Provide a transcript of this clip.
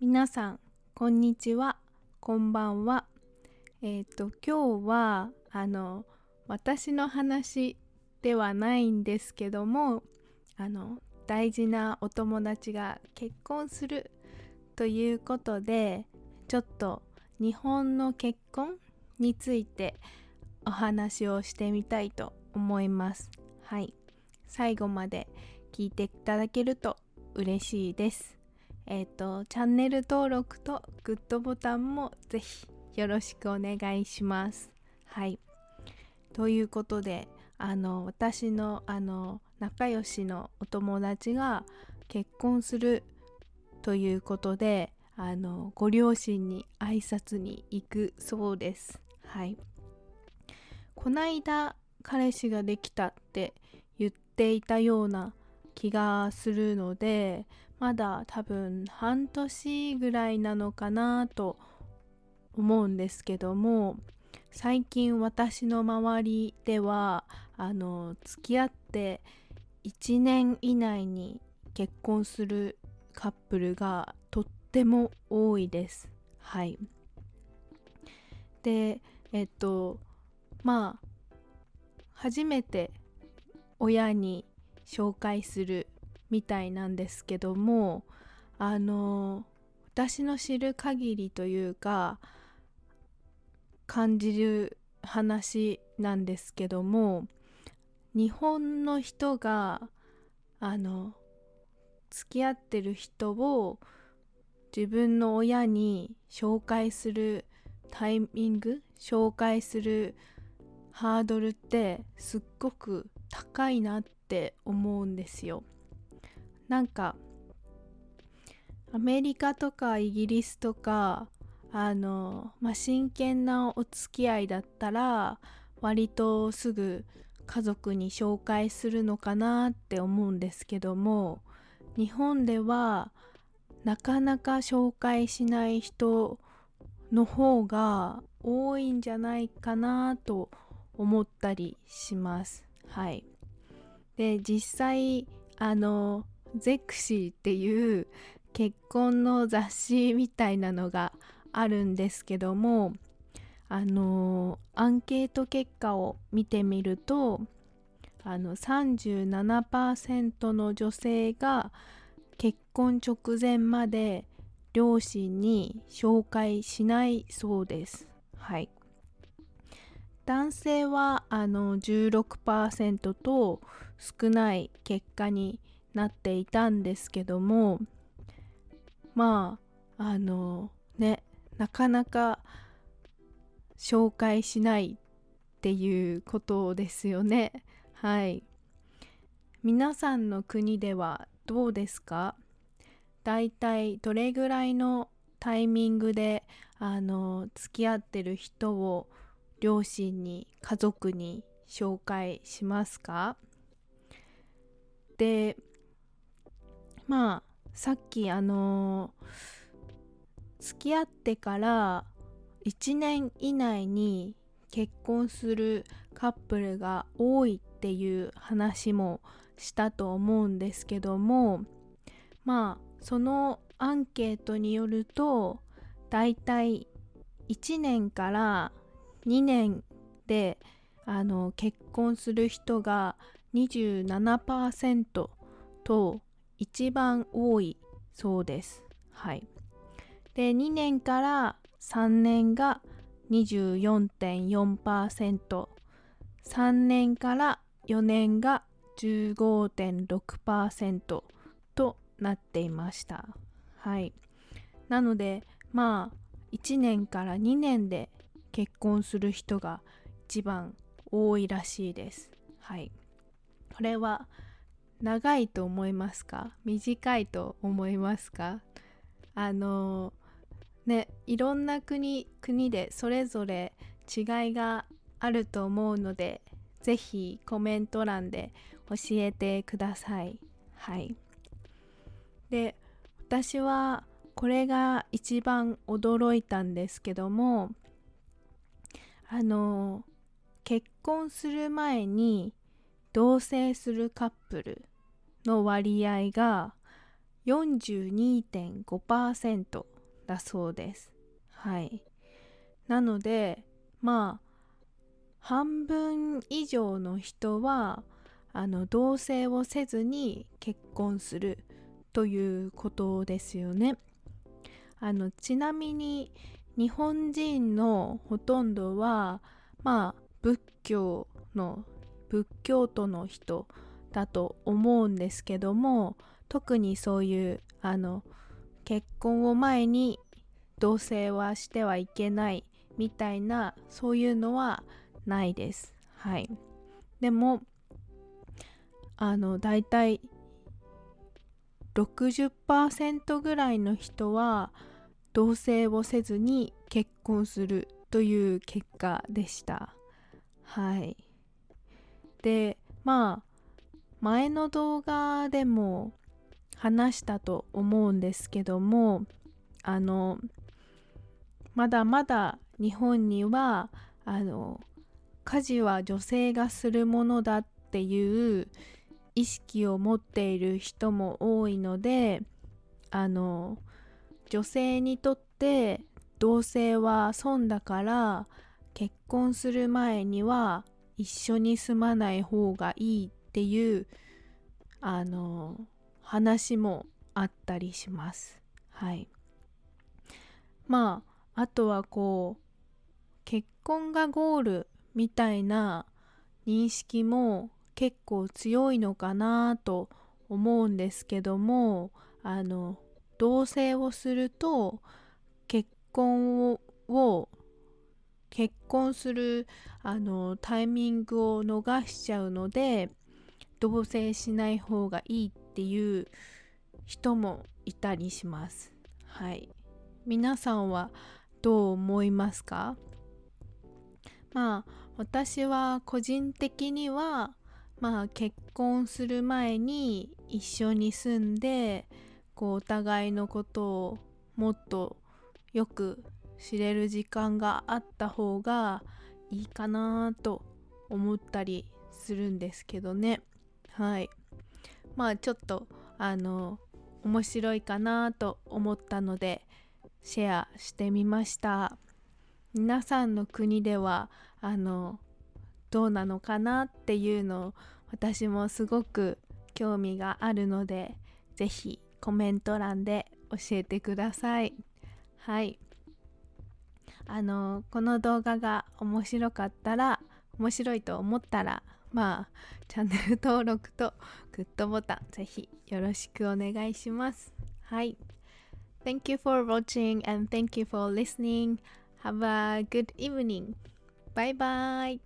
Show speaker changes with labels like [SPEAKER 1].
[SPEAKER 1] 皆さんこんにちは。こんばんは。えっ、ー、と今日はあの私の話ではないんですけどもあの大事なお友達が結婚するということでちょっと日本の結婚についてお話をしてみたいと思います。はい。最後まで聞いていただけると嬉しいです。えっ、ー、とチャンネル登録とグッドボタンもぜひよろしくお願いします。はい。ということであの私のあの仲良しのお友達が結婚するということであのご両親に挨拶に行くそうです。はい。こないだ彼氏ができたって言っていたような気がするのでまだ多分半年ぐらいなのかなと思うんですけども最近私の周りではあの付き合って1年以内に結婚するカップルがとっても多いです。はい。で、えっと、まあ、初めて親に紹介するみたいなんですけども、あの、私の知る限りというか、感じる話なんですけども日本の人があの付き合ってる人を自分の親に紹介するタイミング紹介するハードルってすっごく高いなって思うんですよ。なんかアメリカとかイギリスとかあの、まあ、真剣なお付き合いだったら割とすぐ家族に紹介するのかなって思うんですけども日本ではなかなか紹介しない人の方が多いんじゃないかなと思思ったりします。はい。で、実際、あの、ゼクシーっていう結婚の雑誌みたいなのがあるんですけどもあのアンケート結果を見てみるとあの37%の女性が結婚直前まで両親に紹介しないそうです。はい。男性はあの16%と少ない結果になっていたんですけどもまああのねなかなか紹介しないっていうことですよね。はい。皆さんの国ではどうですか？だいたいどれぐらいのタイミングであの付き合ってる人を両親に家族に紹介しますか？でまあさっきあの付き合ってから1年以内に結婚するカップルが多いっていう話もしたと思うんですけどもまあそのアンケートによるとだいたい1年から2年であの結婚する人が27%と一番多いそうです。はい。で、2年から3年が24.4%、3年から4年が15.6%となっていました。はい。なので、まあ、1年から2年で結婚する人が一番多いらしいです。はい。これは長いと思いますか？短いと思いますか？あのねいろんな国国でそれぞれ違いがあると思うのでぜひコメント欄で教えてくださいはいで私はこれが一番驚いたんですけどもあの結婚する前に同棲するカップルの割合が42.5%だそうです。はい。なのでまあ半分以上の人はあの同棲をせずに結婚するということですよね。あのちなみに日本人のほとんどはまあ仏教の仏教徒の人だと思うんですけども特にそういうあの結婚を前に同棲はしてはいけないみたいなそういうのはないです。はい。でもあのだいたい60%ぐらいの人は同棲をせずに結婚するという結果でした。はい。でまあ前の動画でも話したと思うんですけどもあのまだまだ日本にはあの家事は女性がするものだっていう意識を持っている人も多いのであの女性にとって同性は損だから結婚する前には一緒に住まない方がいいっていうあの話もあったりします。はい。まああとはこう結婚がゴールみたいな認識も結構強いのかなと思うんですけどもあの同棲をすると結婚を結婚するあのタイミングを逃しちゃうので同棲しない方がいいっていう人もいたりします。はい。皆さんはどう思いますか？まあ私は個人的にはまあ結婚する前に一緒に住んでこうお互いのことをもっとよく知れる時間があった方がいいかなと思ったりするんですけどね。はい。まあちょっとあの面白いかなと思ったのでシェアしてみました。皆さんの国ではあのどうなのかなっていうのを私もすごく興味があるので是非コメント欄で教えてくださいはいあのこの動画が面白かったら面白いと思ったらまあチャンネル登録とグッドボタンぜひよろしくお願いしますはい Thank you for watching and thank you for listening. Have a good evening. Bye bye.